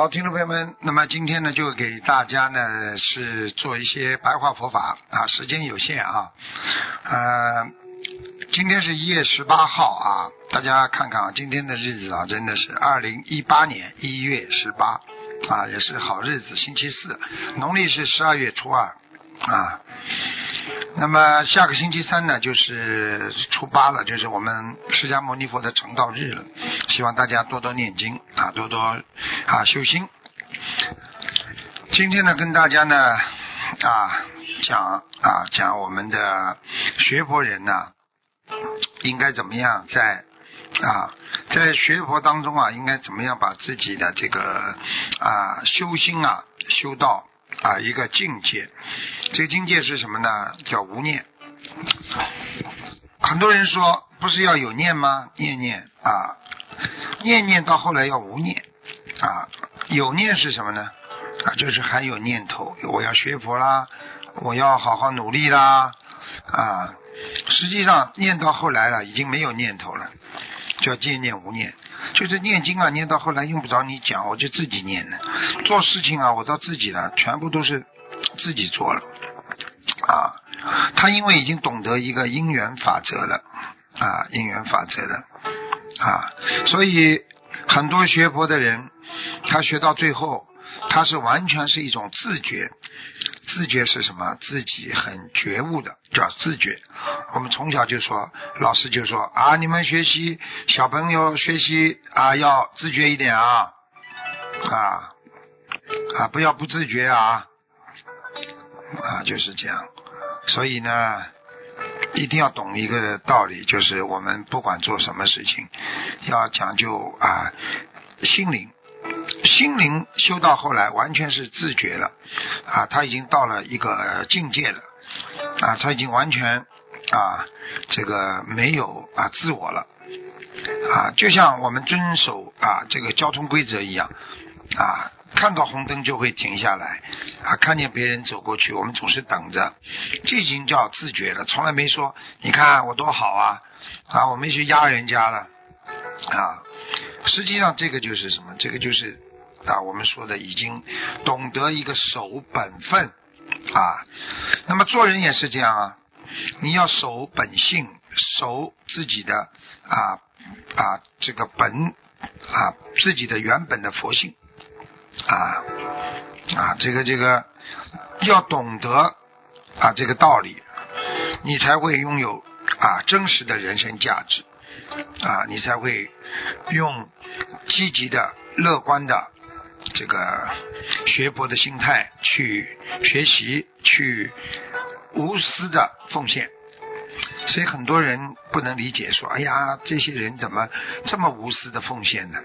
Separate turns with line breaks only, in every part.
好，听众朋友们，那么今天呢，就给大家呢是做一些白话佛法啊，时间有限啊，呃，今天是一月十八号啊，大家看看啊，今天的日子啊，真的是二零一八年一月十八啊，也是好日子，星期四，农历是十二月初二啊。那么下个星期三呢，就是初八了，就是我们释迦牟尼佛的成道日了。希望大家多多念经啊，多多啊修心。今天呢，跟大家呢啊讲啊讲我们的学佛人呢，应该怎么样在啊在学佛当中啊，应该怎么样把自己的这个啊修心啊修道啊一个境界。这个境界是什么呢？叫无念。很多人说，不是要有念吗？念念啊，念念到后来要无念啊。有念是什么呢？啊，就是还有念头，我要学佛啦，我要好好努力啦啊。实际上念到后来了，已经没有念头了，叫见念无念。就是念经啊，念到后来用不着你讲，我就自己念了。做事情啊，我到自己了，全部都是自己做了。啊，他因为已经懂得一个因缘法则了，啊，因缘法则了，啊，所以很多学佛的人，他学到最后，他是完全是一种自觉，自觉是什么？自己很觉悟的，叫自觉。我们从小就说，老师就说啊，你们学习小朋友学习啊，要自觉一点啊，啊，啊，不要不自觉啊。啊，就是这样，所以呢，一定要懂一个道理，就是我们不管做什么事情，要讲究啊，心灵，心灵修到后来完全是自觉了，啊，他已经到了一个境界了，啊，他已经完全啊，这个没有啊自我了，啊，就像我们遵守啊这个交通规则一样，啊。看到红灯就会停下来，啊，看见别人走过去，我们总是等着，这已经叫自觉了，从来没说你看我多好啊，啊，我没去压人家了，啊，实际上这个就是什么？这个就是啊，我们说的已经懂得一个守本分啊。那么做人也是这样啊，你要守本性，守自己的啊啊这个本啊自己的原本的佛性。啊啊，这个这个要懂得啊这个道理，你才会拥有啊真实的人生价值啊，你才会用积极的、乐观的这个学佛的心态去学习，去无私的奉献。所以很多人不能理解，说：“哎呀，这些人怎么这么无私的奉献呢？”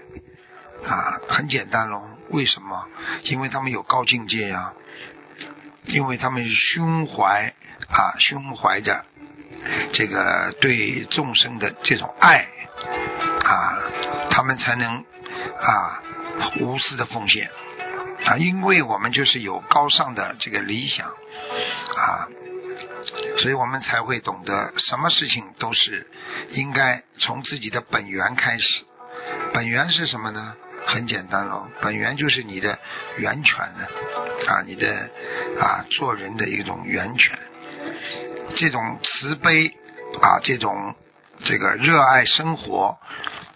啊，很简单喽。为什么？因为他们有高境界呀，因为他们胸怀啊，胸怀着这个对众生的这种爱啊，他们才能啊无私的奉献啊。因为我们就是有高尚的这个理想啊，所以我们才会懂得什么事情都是应该从自己的本源开始。本源是什么呢？很简单喽，本源就是你的源泉呢，啊，你的啊做人的一种源泉，这种慈悲啊，这种这个热爱生活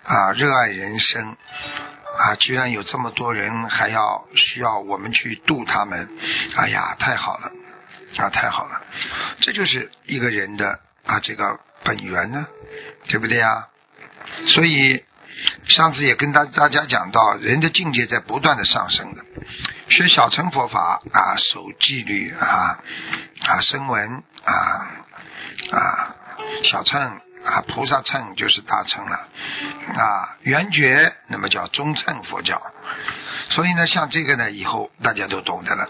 啊，热爱人生啊，居然有这么多人还要需要我们去度他们，哎呀，太好了啊，太好了，这就是一个人的啊这个本源呢，对不对啊？所以。上次也跟大大家讲到，人的境界在不断的上升的。学小乘佛法啊，守纪律啊，啊，声闻啊，啊，小乘啊，菩萨乘就是大乘了。啊，圆觉那么叫中乘佛教。所以呢，像这个呢，以后大家都懂得了，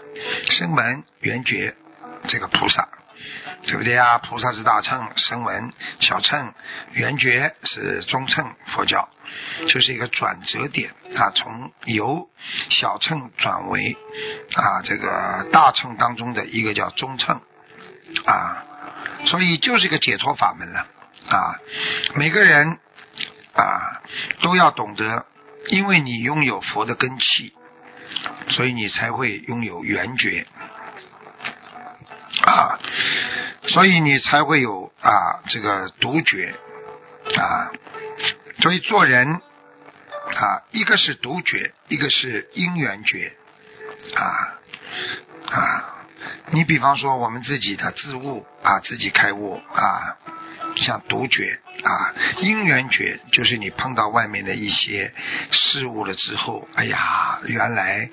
声闻圆觉这个菩萨。对不对啊？菩萨是大乘，声闻小乘，圆觉是中乘佛教，就是一个转折点。啊，从由小乘转为啊这个大乘当中的一个叫中乘。啊，所以就是一个解脱法门了。啊。每个人啊都要懂得，因为你拥有佛的根器，所以你才会拥有圆觉啊。所以你才会有啊这个独觉啊，所以做人啊，一个是独觉，一个是因缘觉啊啊。你比方说我们自己的自悟啊，自己开悟啊，像独觉啊，因缘觉就是你碰到外面的一些事物了之后，哎呀，原来。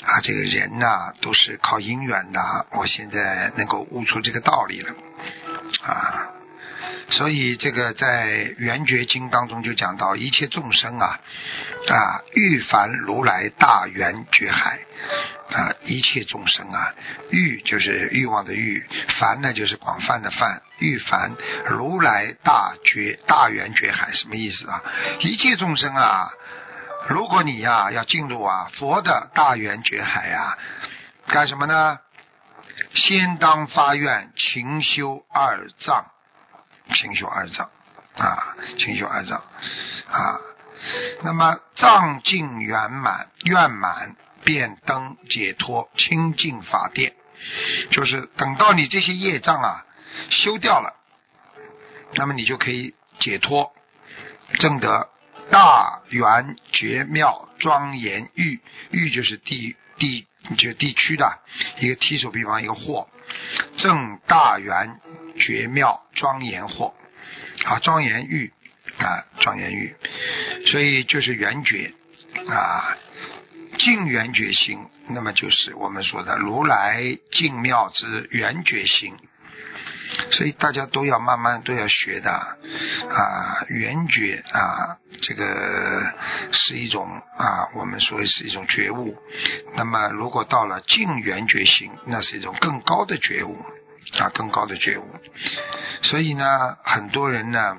啊，这个人呐，都是靠因缘的。我现在能够悟出这个道理了，啊，所以这个在《圆觉经》当中就讲到，一切众生啊，啊，欲凡如来大圆觉海，啊，一切众生啊，欲就是欲望的欲，凡呢就是广泛的泛，欲凡如来大觉大圆觉海，什么意思啊？一切众生啊。如果你呀要进入啊佛的大圆觉海呀，干什么呢？先当发愿，勤修二藏，清修二藏啊，清修二藏啊。那么藏尽圆满，愿满便登解脱清净法殿，就是等到你这些业障啊修掉了，那么你就可以解脱，证得。大圆绝妙庄严玉玉就是地地就地区的一个提手比方一个货，正大圆绝妙庄严货啊庄严域啊庄严域，所以就是圆觉。啊净圆觉心，那么就是我们说的如来净妙之圆觉心。所以大家都要慢慢都要学的。啊，圆觉啊，这个是一种啊，我们说是一种觉悟。那么如果到了净圆觉心，那是一种更高的觉悟。啊，更高的觉悟。所以呢，很多人呢，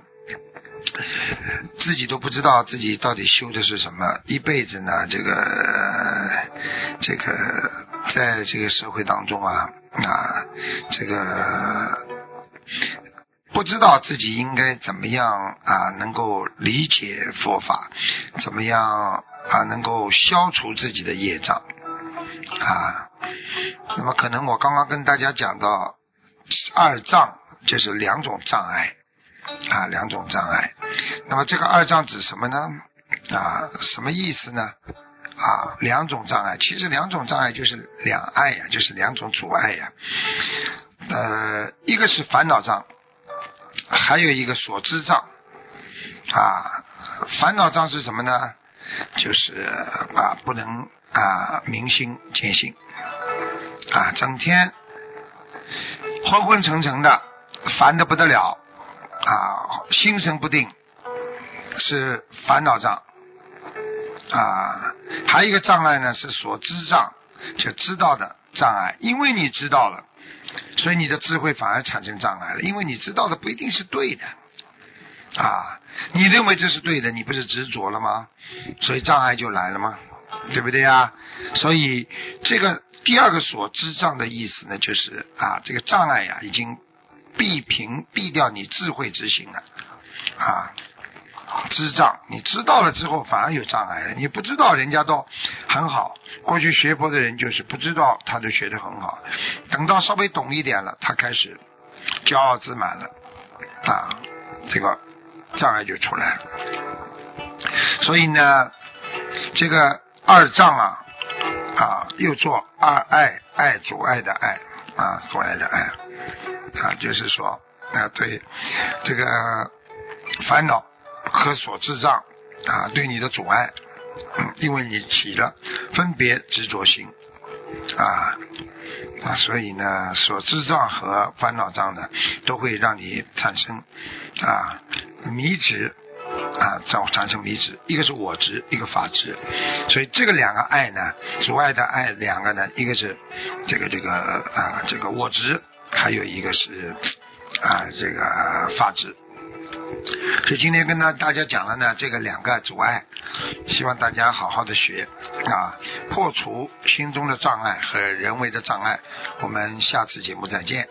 自己都不知道自己到底修的是什么，一辈子呢，这个这个在这个社会当中啊啊，这个。不知道自己应该怎么样啊，能够理解佛法，怎么样啊，能够消除自己的业障啊。那么可能我刚刚跟大家讲到二障，就是两种障碍啊，两种障碍。那么这个二障指什么呢？啊，什么意思呢？啊，两种障碍，其实两种障碍就是两碍呀，就是两种阻碍呀。呃，一个是烦恼障，还有一个所知障啊。烦恼障是什么呢？就是啊，不能啊明心见性啊，整天昏昏沉沉的，烦的不得了啊，心神不定，是烦恼障啊。还有一个障碍呢，是所知障，就知道的障碍，因为你知道了。所以你的智慧反而产生障碍了，因为你知道的不一定是对的啊！你认为这是对的，你不是执着了吗？所以障碍就来了吗？对不对啊？所以这个第二个所知障的意思呢，就是啊，这个障碍呀，已经避平避掉你智慧之心了啊。知障，你知道了之后反而有障碍了。你不知道，人家都很好。过去学佛的人就是不知道，他都学得很好。等到稍微懂一点了，他开始骄傲自满了啊，这个障碍就出来了。所以呢，这个二障啊啊，又做二爱，爱阻碍的爱啊，阻碍的爱啊，就是说啊，对这个烦恼。和所智障啊，对你的阻碍，因为你起了分别执着心啊，啊，所以呢，所智障和烦恼障呢，都会让你产生啊迷执啊，造产生迷执。一个是我执，一个法执，所以这个两个爱呢，阻碍的爱两个呢，一个是这个这个啊这个我执，还有一个是啊这个法执。所以今天跟大大家讲了呢，这个两个阻碍，希望大家好好的学啊，破除心中的障碍和人为的障碍。我们下次节目再见。